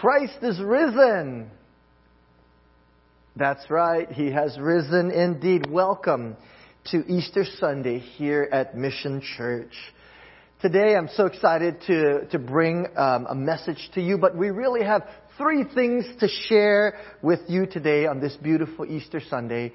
Christ is risen. That's right, He has risen indeed. Welcome to Easter Sunday here at Mission Church. Today I'm so excited to, to bring um, a message to you, but we really have three things to share with you today on this beautiful Easter Sunday.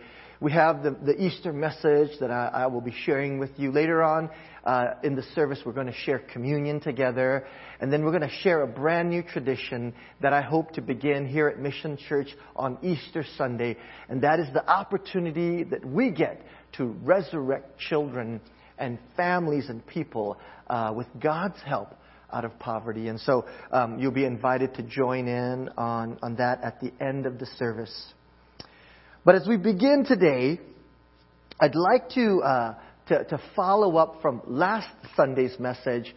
We have the, the Easter message that I, I, will be sharing with you later on uh, in the service. We're going to share communion together, and then we're going to share a brand new tradition that I hope to begin here at Mission Church on Easter Sunday, and that is the opportunity that we get to resurrect children and families and people uh, with God's help out of poverty. And so um, you'll be invited to join in on, on that at the end of the service. But as we begin today, I'd like to, uh, to, to follow up from last Sunday's message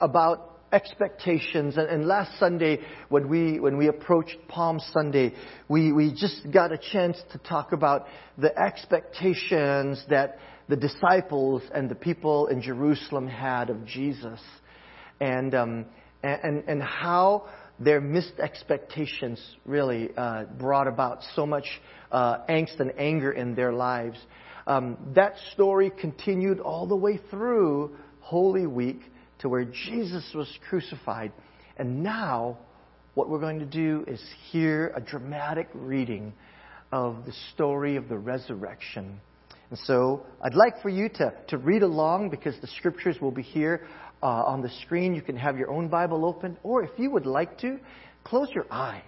about expectations. And, and, last Sunday, when we, when we approached Palm Sunday, we, we just got a chance to talk about the expectations that the disciples and the people in Jerusalem had of Jesus. And, um, and, and how their missed expectations really uh, brought about so much uh, angst and anger in their lives. Um, that story continued all the way through Holy Week to where Jesus was crucified. And now, what we're going to do is hear a dramatic reading of the story of the resurrection. And so I'd like for you to, to read along because the scriptures will be here uh, on the screen. You can have your own Bible open, or if you would like to, close your eyes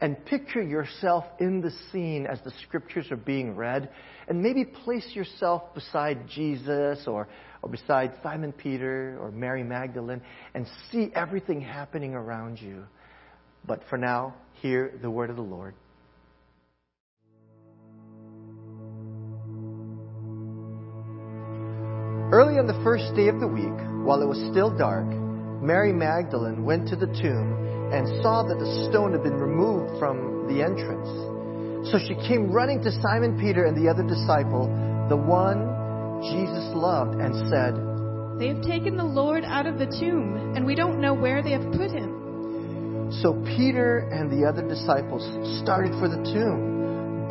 and picture yourself in the scene as the scriptures are being read, and maybe place yourself beside Jesus or, or beside Simon Peter or Mary Magdalene and see everything happening around you. But for now, hear the word of the Lord. Early on the first day of the week, while it was still dark, Mary Magdalene went to the tomb and saw that the stone had been removed from the entrance. So she came running to Simon Peter and the other disciple, the one Jesus loved, and said, They have taken the Lord out of the tomb, and we don't know where they have put him. So Peter and the other disciples started for the tomb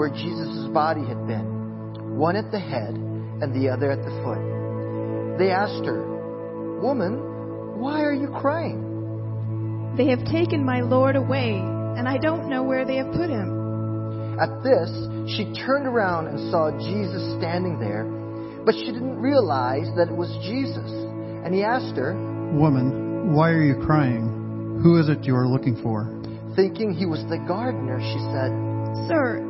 where Jesus' body had been, one at the head and the other at the foot. They asked her, Woman, why are you crying? They have taken my Lord away, and I don't know where they have put him. At this, she turned around and saw Jesus standing there, but she didn't realize that it was Jesus. And he asked her, Woman, why are you crying? Who is it you are looking for? Thinking he was the gardener, she said, Sir,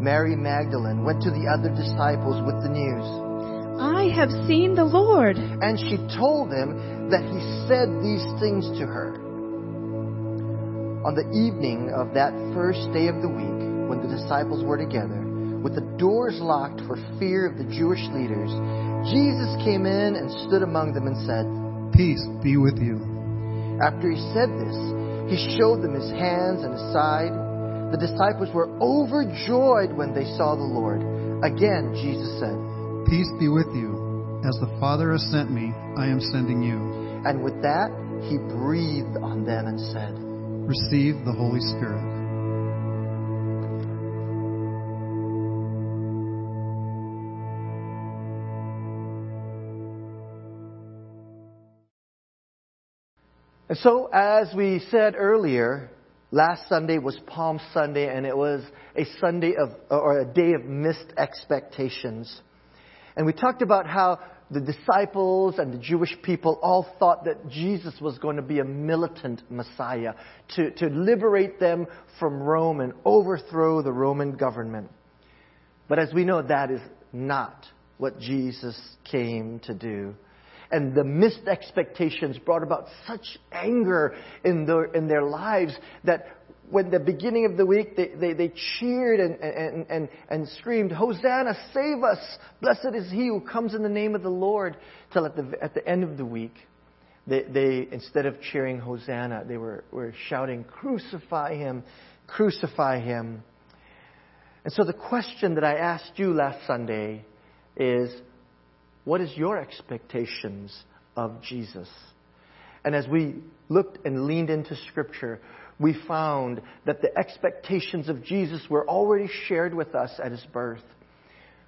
Mary Magdalene went to the other disciples with the news. I have seen the Lord. And she told them that he said these things to her. On the evening of that first day of the week, when the disciples were together, with the doors locked for fear of the Jewish leaders, Jesus came in and stood among them and said, Peace be with you. After he said this, he showed them his hands and his side. The disciples were overjoyed when they saw the Lord. Again, Jesus said, Peace be with you. As the Father has sent me, I am sending you. And with that, he breathed on them and said, Receive the Holy Spirit. And so, as we said earlier, last Sunday was Palm Sunday, and it was a Sunday of, or a day of missed expectations. And we talked about how the disciples and the Jewish people all thought that Jesus was going to be a militant Messiah to, to liberate them from Rome and overthrow the Roman government. But as we know, that is not what Jesus came to do and the missed expectations brought about such anger in their, in their lives that when the beginning of the week they, they, they cheered and, and, and, and screamed, Hosanna, save us! Blessed is he who comes in the name of the Lord. Till at the, at the end of the week, they, they instead of cheering Hosanna, they were, were shouting, Crucify him! Crucify him! And so the question that I asked you last Sunday is, what is your expectations of Jesus? And as we looked and leaned into Scripture, we found that the expectations of Jesus were already shared with us at his birth.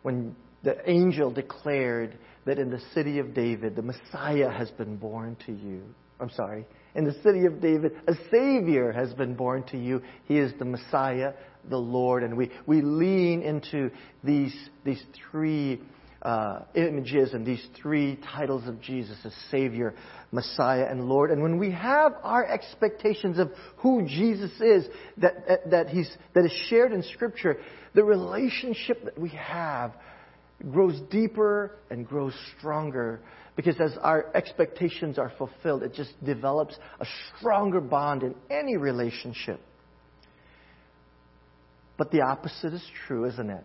When the angel declared that in the city of David, the Messiah has been born to you. I'm sorry. In the city of David, a Savior has been born to you. He is the Messiah, the Lord. And we, we lean into these, these three uh, images and these three titles of Jesus as Savior, Messiah, and Lord. And when we have our expectations of who Jesus is, that, that, he's, that is shared in Scripture, the relationship that we have grows deeper and grows stronger. Because as our expectations are fulfilled, it just develops a stronger bond in any relationship. But the opposite is true, isn't it?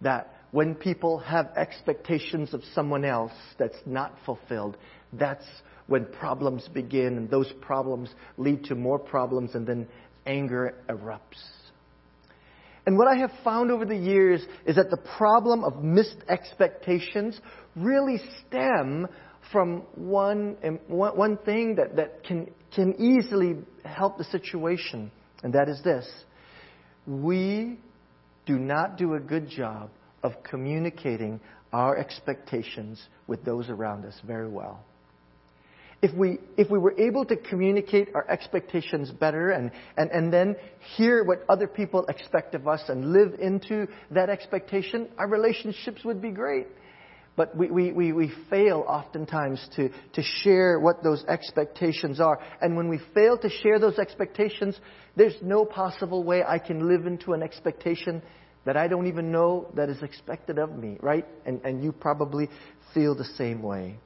That when people have expectations of someone else that's not fulfilled, that's when problems begin, and those problems lead to more problems, and then anger erupts. And what I have found over the years is that the problem of missed expectations really stem from one, um, one thing that, that can, can easily help the situation, and that is this. We do not do a good job of communicating our expectations with those around us very well. If we, if we were able to communicate our expectations better and, and, and then hear what other people expect of us and live into that expectation, our relationships would be great. But we, we, we, we fail oftentimes to, to share what those expectations are. And when we fail to share those expectations, there's no possible way I can live into an expectation that I don't even know that is expected of me, right? And, and you probably feel the same way.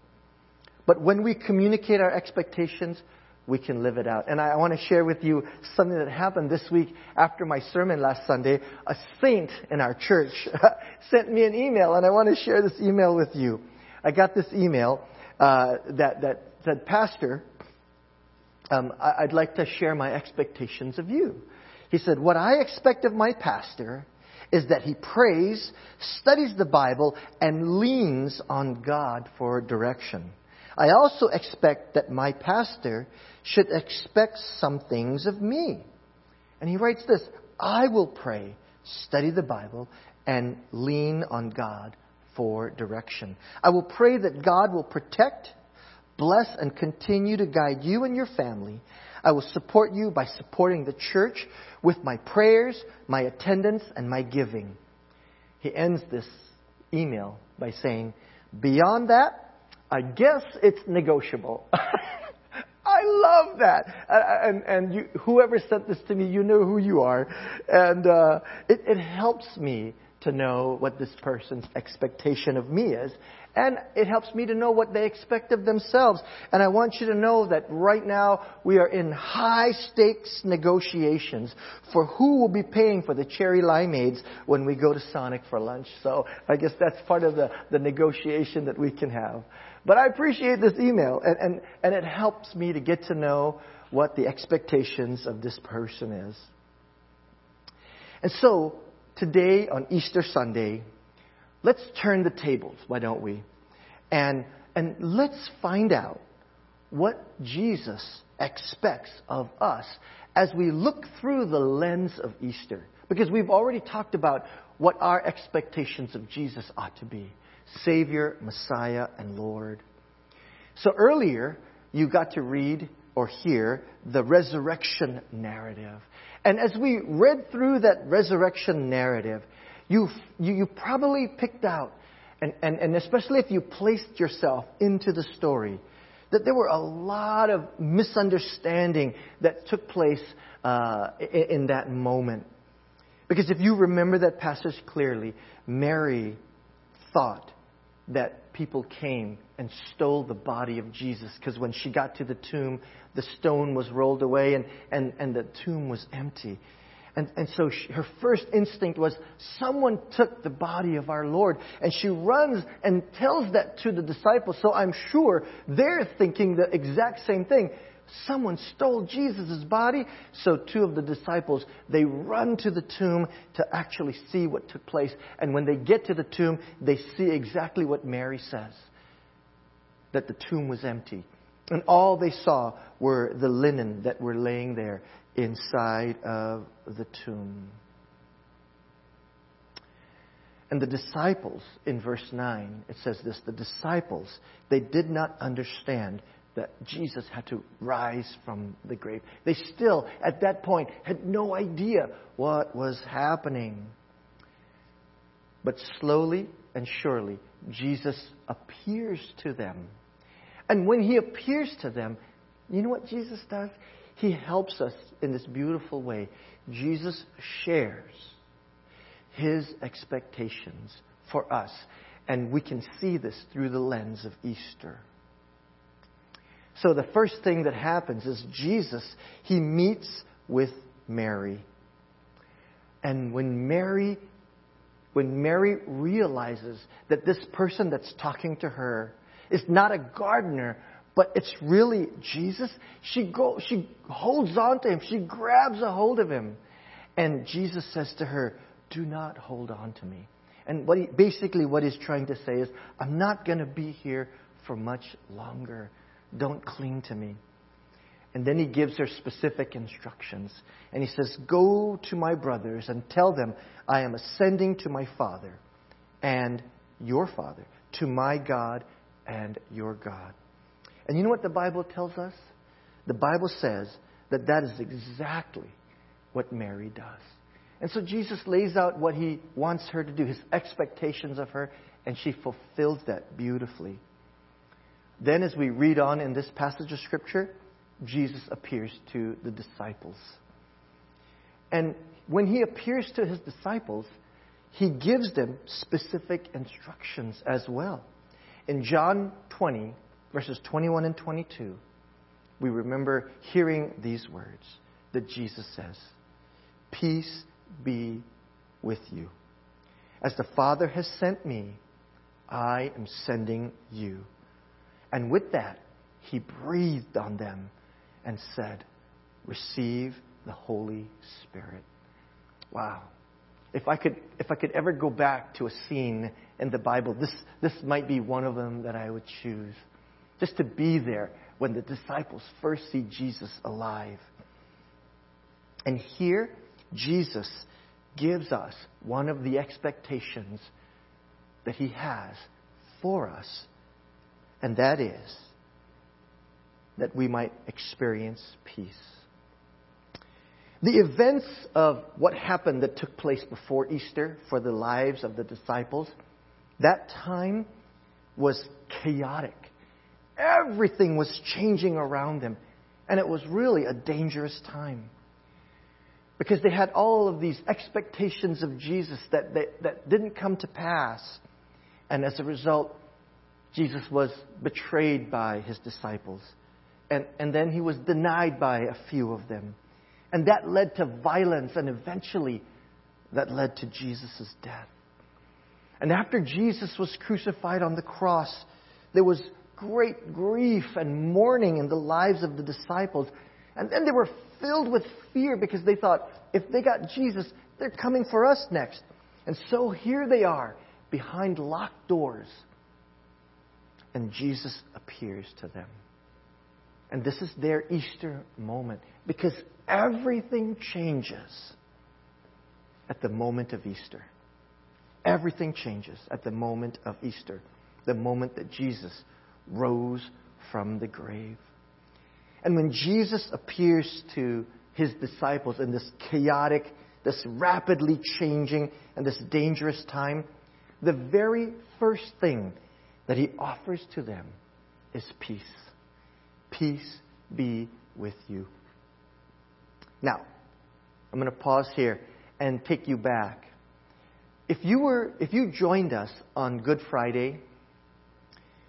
But when we communicate our expectations, we can live it out. And I want to share with you something that happened this week after my sermon last Sunday. A saint in our church sent me an email, and I want to share this email with you. I got this email uh, that, that said, Pastor, um, I'd like to share my expectations of you. He said, What I expect of my pastor is that he prays, studies the Bible, and leans on God for direction. I also expect that my pastor should expect some things of me. And he writes this I will pray, study the Bible, and lean on God for direction. I will pray that God will protect, bless, and continue to guide you and your family. I will support you by supporting the church with my prayers, my attendance, and my giving. He ends this email by saying, Beyond that, I guess it's negotiable. I love that. And, and you, whoever sent this to me, you know who you are. And uh, it, it helps me to know what this person's expectation of me is. And it helps me to know what they expect of themselves. And I want you to know that right now we are in high stakes negotiations for who will be paying for the cherry limeades when we go to Sonic for lunch. So I guess that's part of the, the negotiation that we can have. But I appreciate this email and, and, and it helps me to get to know what the expectations of this person is. And so, today on Easter Sunday, let's turn the tables, why don't we? And, and let's find out what Jesus expects of us as we look through the lens of Easter. Because we've already talked about what our expectations of Jesus ought to be Savior, Messiah, and Lord. So earlier, you got to read or hear the resurrection narrative. And as we read through that resurrection narrative, you, you, you probably picked out, and, and, and especially if you placed yourself into the story, that there were a lot of misunderstanding that took place uh, in, in that moment. Because if you remember that passage clearly, Mary thought that people came and stole the body of Jesus because when she got to the tomb, the stone was rolled away and, and, and the tomb was empty. And, and so she, her first instinct was, someone took the body of our Lord. And she runs and tells that to the disciples. So I'm sure they're thinking the exact same thing. Someone stole Jesus' body. So two of the disciples, they run to the tomb to actually see what took place. And when they get to the tomb, they see exactly what Mary says. That the tomb was empty. And all they saw were the linen that were laying there inside of the tomb. And the disciples, in verse 9, it says this the disciples, they did not understand that Jesus had to rise from the grave. They still, at that point, had no idea what was happening. But slowly and surely, Jesus appears to them. And when he appears to them, you know what Jesus does? He helps us in this beautiful way. Jesus shares his expectations for us. And we can see this through the lens of Easter. So the first thing that happens is Jesus, he meets with Mary. And when Mary when Mary realizes that this person that's talking to her is not a gardener, but it's really Jesus, she go, she holds on to him. She grabs a hold of him. And Jesus says to her, do not hold on to me. And what he, basically what he's trying to say is, I'm not going to be here for much longer. Don't cling to me. And then he gives her specific instructions. And he says, Go to my brothers and tell them, I am ascending to my Father and your Father, to my God and your God. And you know what the Bible tells us? The Bible says that that is exactly what Mary does. And so Jesus lays out what he wants her to do, his expectations of her, and she fulfills that beautifully. Then, as we read on in this passage of Scripture, Jesus appears to the disciples. And when he appears to his disciples, he gives them specific instructions as well. In John 20, verses 21 and 22, we remember hearing these words that Jesus says Peace be with you. As the Father has sent me, I am sending you. And with that, he breathed on them and said, Receive the Holy Spirit. Wow. If I could, if I could ever go back to a scene in the Bible, this, this might be one of them that I would choose just to be there when the disciples first see Jesus alive. And here, Jesus gives us one of the expectations that he has for us, and that is that we might experience peace. The events of what happened that took place before Easter for the lives of the disciples, that time was chaotic. Everything was changing around them. And it was really a dangerous time. Because they had all of these expectations of Jesus that, that, didn't come to pass. And as a result, Jesus was betrayed by his disciples. And, and then he was denied by a few of them. And that led to violence, and eventually, that led to Jesus' death. And after Jesus was crucified on the cross, there was great grief and mourning in the lives of the disciples. And then they were filled with fear because they thought if they got Jesus, they're coming for us next. And so here they are behind locked doors. And Jesus appears to them. And this is their Easter moment because everything changes at the moment of Easter. Everything changes at the moment of Easter, the moment that Jesus rose from the grave. And when Jesus appears to his disciples in this chaotic, this rapidly changing, and this dangerous time, the very first thing that he offers to them is peace. Peace be with you. Now, I'm going to pause here and take you back. If you were if you joined us on Good Friday,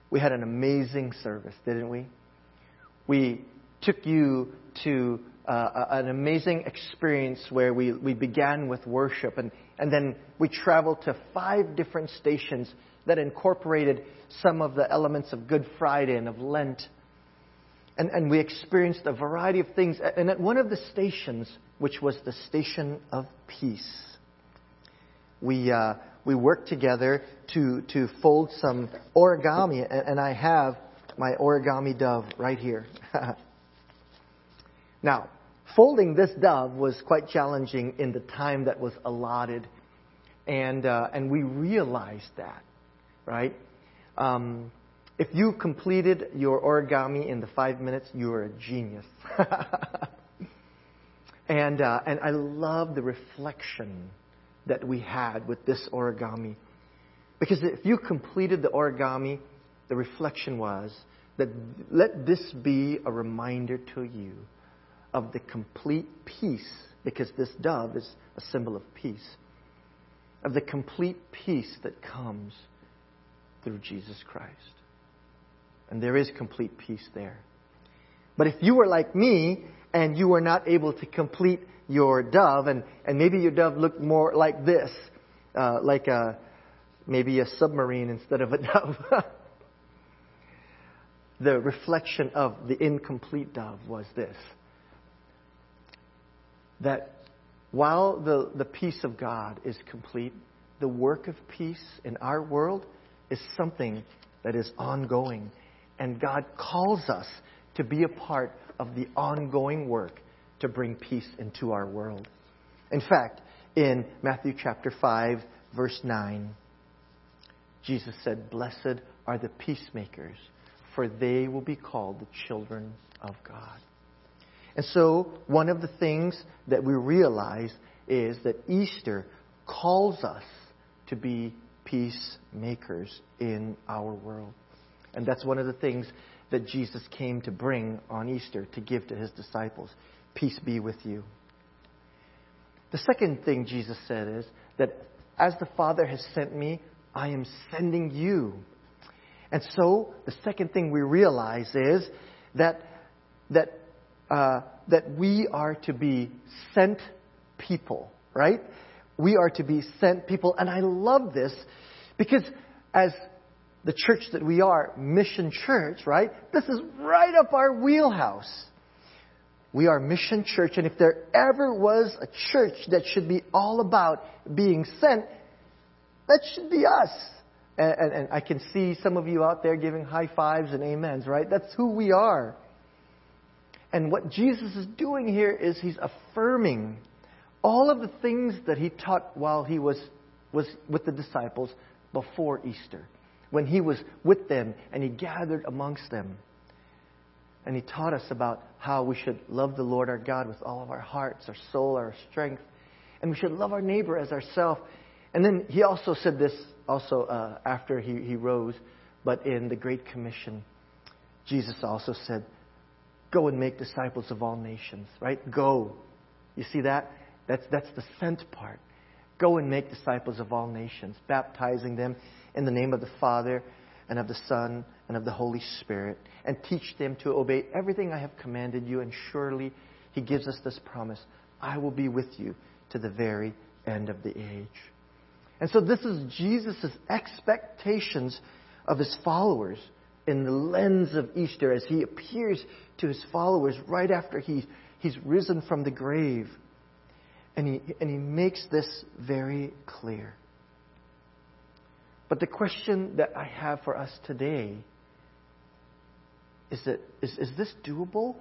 we had an amazing service, didn't we? We took you to uh, an amazing experience where we, we began with worship and, and then we traveled to five different stations that incorporated some of the elements of Good Friday and of Lent. And, and we experienced a variety of things. And at one of the stations, which was the station of peace, we, uh, we worked together to, to fold some origami. And, and I have my origami dove right here. now, folding this dove was quite challenging in the time that was allotted. And, uh, and we realized that, right? Um, if you completed your origami in the five minutes, you are a genius. and, uh, and I love the reflection that we had with this origami. Because if you completed the origami, the reflection was that let this be a reminder to you of the complete peace, because this dove is a symbol of peace, of the complete peace that comes through Jesus Christ. And there is complete peace there. But if you were like me and you were not able to complete your dove, and, and maybe your dove looked more like this, uh, like a, maybe a submarine instead of a dove. the reflection of the incomplete dove was this that while the, the peace of God is complete, the work of peace in our world is something that is ongoing. And God calls us to be a part of the ongoing work to bring peace into our world. In fact, in Matthew chapter 5, verse 9, Jesus said, Blessed are the peacemakers, for they will be called the children of God. And so, one of the things that we realize is that Easter calls us to be peacemakers in our world. And that's one of the things that Jesus came to bring on Easter to give to his disciples. Peace be with you. The second thing Jesus said is that as the Father has sent me, I am sending you. And so the second thing we realize is that that uh, that we are to be sent people, right? We are to be sent people, and I love this because as the church that we are, Mission Church, right? This is right up our wheelhouse. We are Mission Church, and if there ever was a church that should be all about being sent, that should be us. And, and, and, I can see some of you out there giving high fives and amens, right? That's who we are. And what Jesus is doing here is he's affirming all of the things that he taught while he was, was with the disciples before Easter when he was with them and he gathered amongst them. And he taught us about how we should love the Lord our God with all of our hearts, our soul, our strength. And we should love our neighbor as ourselves. And then he also said this also uh, after he, he rose, but in the Great Commission, Jesus also said, Go and make disciples of all nations, right? Go. You see that? That's, that's the sent part. Go and make disciples of all nations, baptizing them in the name of the Father and of the Son and of the Holy Spirit, and teach them to obey everything I have commanded you. And surely He gives us this promise I will be with you to the very end of the age. And so, this is Jesus' expectations of His followers in the lens of Easter as He appears to His followers right after he, He's risen from the grave. And he, and he makes this very clear. But the question that I have for us today is that is, is this doable?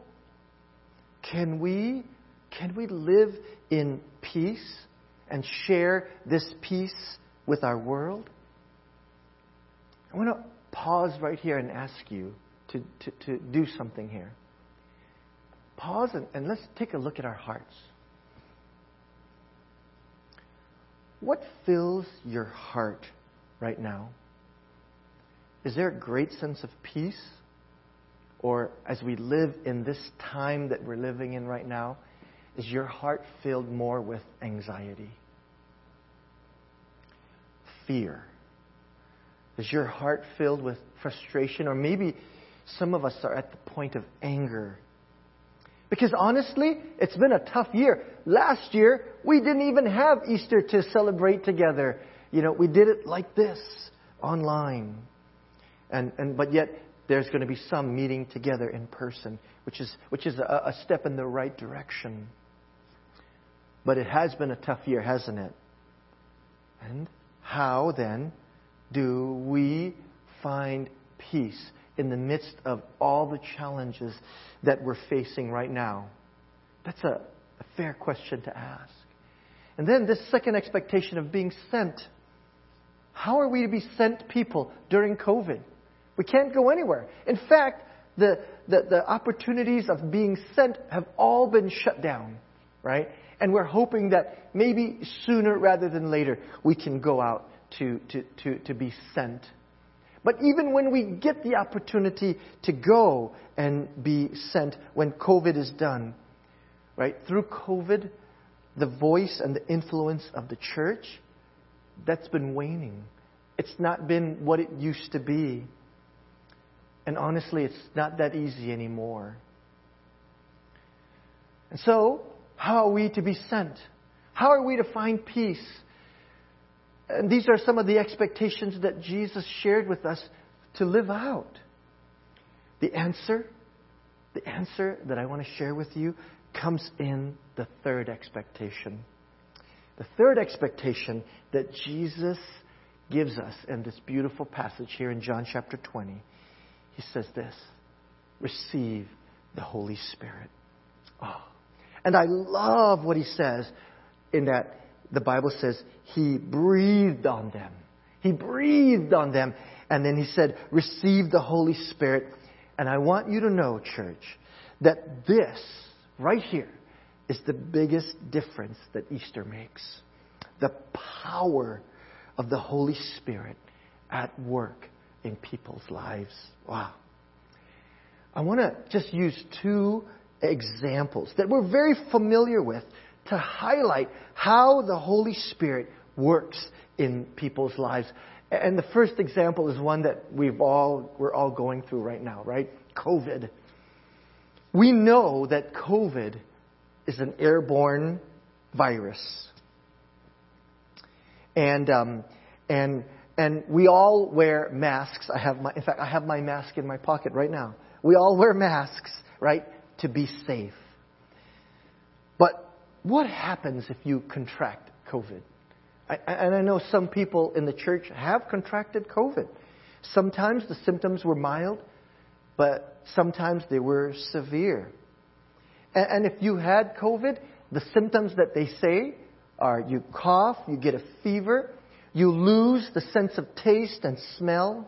Can we can we live in peace and share this peace with our world? I want to pause right here and ask you to, to, to do something here. Pause and, and let's take a look at our hearts. What fills your heart right now? Is there a great sense of peace? Or as we live in this time that we're living in right now, is your heart filled more with anxiety? Fear? Is your heart filled with frustration? Or maybe some of us are at the point of anger. Because honestly, it's been a tough year. Last year, we didn't even have Easter to celebrate together. You know, we did it like this, online. And, and, but yet, there's going to be some meeting together in person, which is, which is a, a step in the right direction. But it has been a tough year, hasn't it? And how then do we find peace in the midst of all the challenges that we're facing right now? That's a, a fair question to ask. And then this second expectation of being sent. How are we to be sent people during COVID? We can't go anywhere. In fact, the, the, the, opportunities of being sent have all been shut down, right? And we're hoping that maybe sooner rather than later we can go out to, to, to, to be sent. But even when we get the opportunity to go and be sent when COVID is done, right? Through COVID, the voice and the influence of the church, that's been waning. It's not been what it used to be. And honestly, it's not that easy anymore. And so, how are we to be sent? How are we to find peace? And these are some of the expectations that Jesus shared with us to live out. The answer, the answer that I want to share with you comes in the third expectation. The third expectation that Jesus gives us in this beautiful passage here in John chapter 20. He says this receive the Holy Spirit. Oh. And I love what he says in that the Bible says he breathed on them. He breathed on them. And then he said, receive the Holy Spirit. And I want you to know, church, that this right here is the biggest difference that Easter makes. The power of the Holy Spirit at work in people's lives. Wow. I want to just use two examples that we're very familiar with to highlight how the Holy Spirit works in people's lives. And the first example is one that we've all, we're all going through right now, right? COVID. We know that COVID is an airborne virus. And, um, and, and we all wear masks. I have my, in fact, I have my mask in my pocket right now. We all wear masks, right, to be safe. But what happens if you contract COVID? I, and I know some people in the church have contracted COVID. Sometimes the symptoms were mild, but sometimes they were severe. And, if you had COVID, the symptoms that they say are you cough, you get a fever, you lose the sense of taste and smell,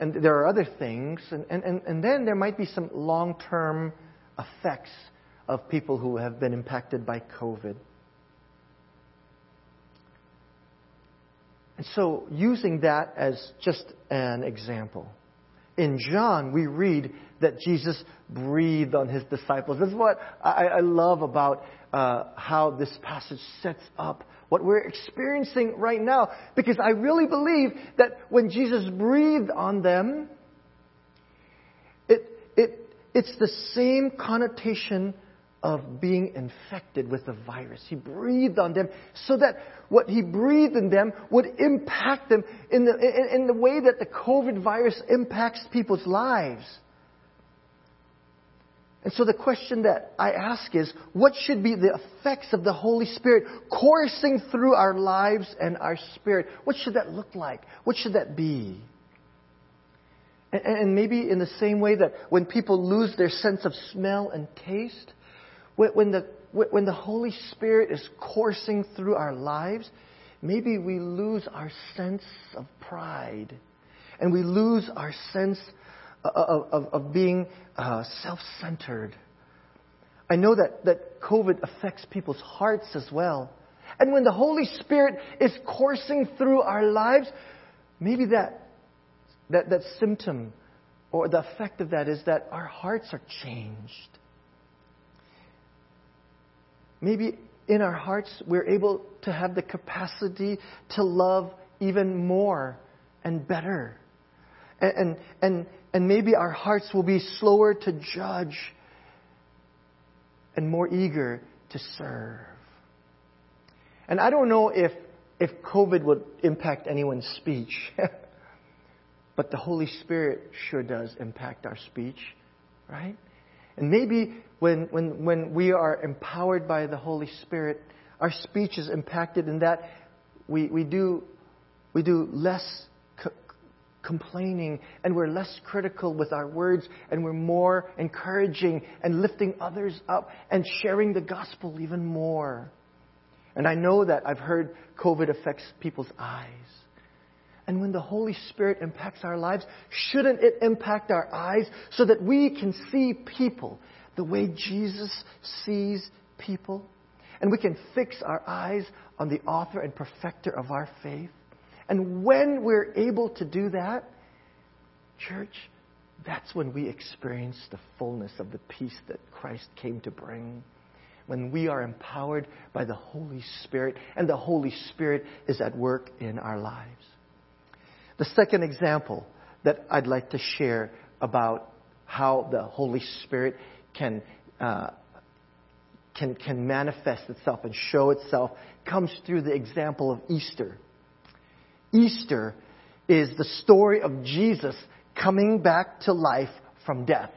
and there are other things, and, and, and, and then there might be some long term effects of people who have been impacted by COVID. And so, using that as just an example, in John, we read that Jesus breathed on his disciples. This is what I, I love about uh, how this passage sets up what we're experiencing right now. Because I really believe that when Jesus breathed on them, it, it, it's the same connotation of being infected with the virus. He breathed on them so that what he breathed in them would impact them in the, in, in the way that the COVID virus impacts people's lives. And so the question that I ask is, what should be the effects of the Holy Spirit coursing through our lives and our spirit? What should that look like? What should that be? And, and maybe in the same way that when people lose their sense of smell and taste, when, the, when the Holy Spirit is coursing through our lives, maybe we lose our sense of pride and we lose our sense of, of, of being uh, self centered. I know that, that COVID affects people's hearts as well. And when the Holy Spirit is coursing through our lives, maybe that, that, that symptom or the effect of that is that our hearts are changed. Maybe in our hearts we're able to have the capacity to love even more and better. And, and, and, maybe our hearts will be slower to judge and more eager to serve. And I don't know if, if COVID would impact anyone's speech, but the Holy Spirit sure does impact our speech, right? And maybe when, when, when we are empowered by the Holy Spirit, our speech is impacted in that we, we, do, we do less co- complaining and we're less critical with our words and we're more encouraging and lifting others up and sharing the gospel even more. And I know that I've heard COVID affects people's eyes. And when the Holy Spirit impacts our lives, shouldn't it impact our eyes so that we can see people the way Jesus sees people? And we can fix our eyes on the author and perfecter of our faith? And when we're able to do that, church, that's when we experience the fullness of the peace that Christ came to bring. When we are empowered by the Holy Spirit, and the Holy Spirit is at work in our lives. The second example that I'd like to share about how the Holy Spirit can, uh, can, can manifest itself and show itself comes through the example of Easter. Easter is the story of Jesus coming back to life from death,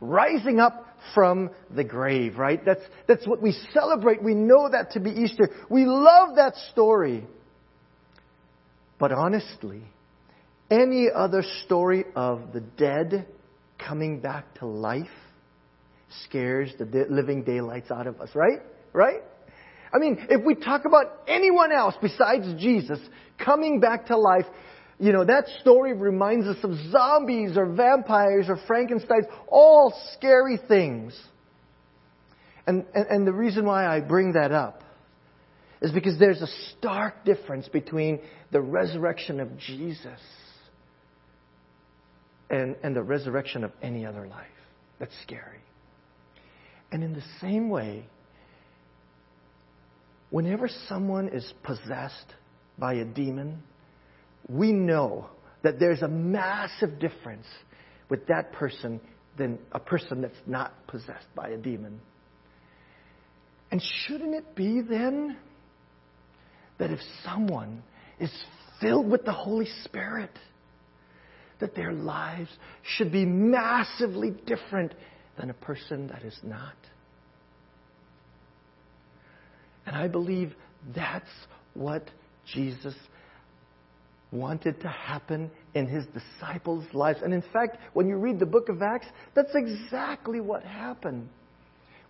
rising up from the grave, right? That's, that's what we celebrate. We know that to be Easter. We love that story. But honestly, any other story of the dead coming back to life scares the living daylights out of us, right? Right? I mean, if we talk about anyone else besides Jesus coming back to life, you know, that story reminds us of zombies or vampires or Frankensteins, all scary things. And, and, and the reason why I bring that up is because there's a stark difference between the resurrection of Jesus and, and the resurrection of any other life. That's scary. And in the same way, whenever someone is possessed by a demon, we know that there's a massive difference with that person than a person that's not possessed by a demon. And shouldn't it be then that if someone is filled with the Holy Spirit, that their lives should be massively different than a person that is not. And I believe that's what Jesus wanted to happen in his disciples' lives. And in fact, when you read the book of Acts, that's exactly what happened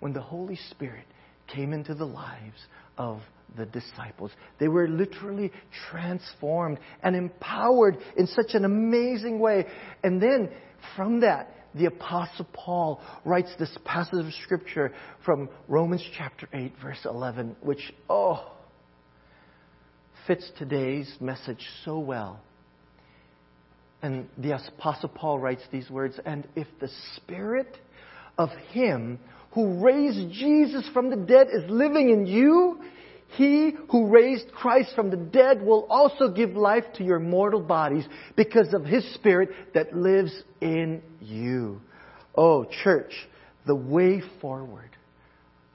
when the Holy Spirit came into the lives of the disciples. They were literally transformed and empowered in such an amazing way. And then from that, the Apostle Paul writes this passage of Scripture from Romans chapter 8, verse 11, which, oh, fits today's message so well. And the Apostle Paul writes these words And if the Spirit of Him who raised Jesus from the dead is living in you, he who raised Christ from the dead will also give life to your mortal bodies because of His Spirit that lives in you. Oh, church, the way forward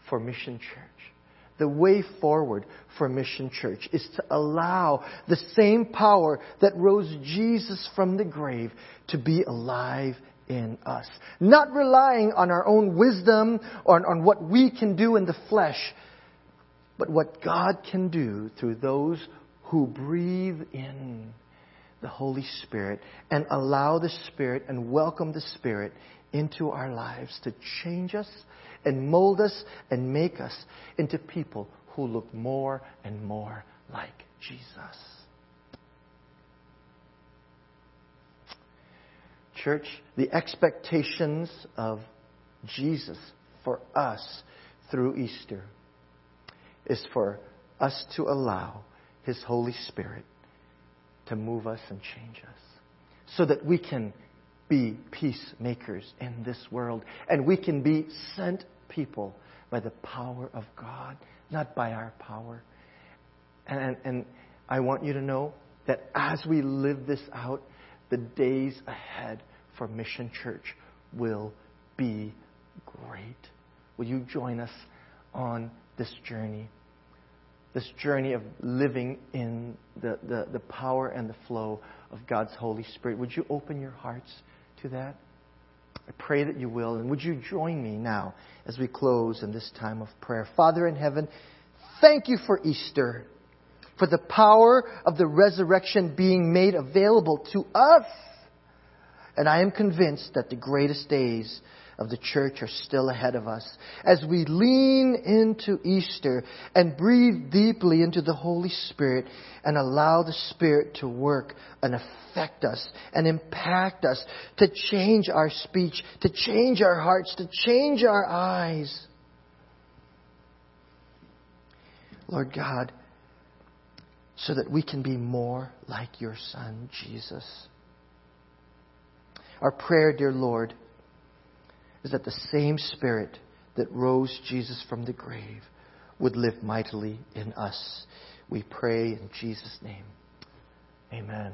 for Mission Church, the way forward for Mission Church is to allow the same power that rose Jesus from the grave to be alive in us. Not relying on our own wisdom or on what we can do in the flesh, but what God can do through those who breathe in the Holy Spirit and allow the Spirit and welcome the Spirit into our lives to change us and mold us and make us into people who look more and more like Jesus. Church, the expectations of Jesus for us through Easter is for us to allow His Holy Spirit to move us and change us so that we can be peacemakers in this world and we can be sent people by the power of God, not by our power. And, and, I want you to know that as we live this out, the days ahead for Mission Church will be great. Will you join us on this journey? This journey of living in the, the, the power and the flow of God's Holy Spirit. Would you open your hearts to that? I pray that you will. And would you join me now as we close in this time of prayer? Father in heaven, thank you for Easter, for the power of the resurrection being made available to us. And I am convinced that the greatest days of the church are still ahead of us. As we lean into Easter and breathe deeply into the Holy Spirit and allow the Spirit to work and affect us and impact us, to change our speech, to change our hearts, to change our eyes. Lord God, so that we can be more like your Son, Jesus. Our prayer, dear Lord, is that the same Spirit that rose Jesus from the grave would live mightily in us. We pray in Jesus' name. Amen.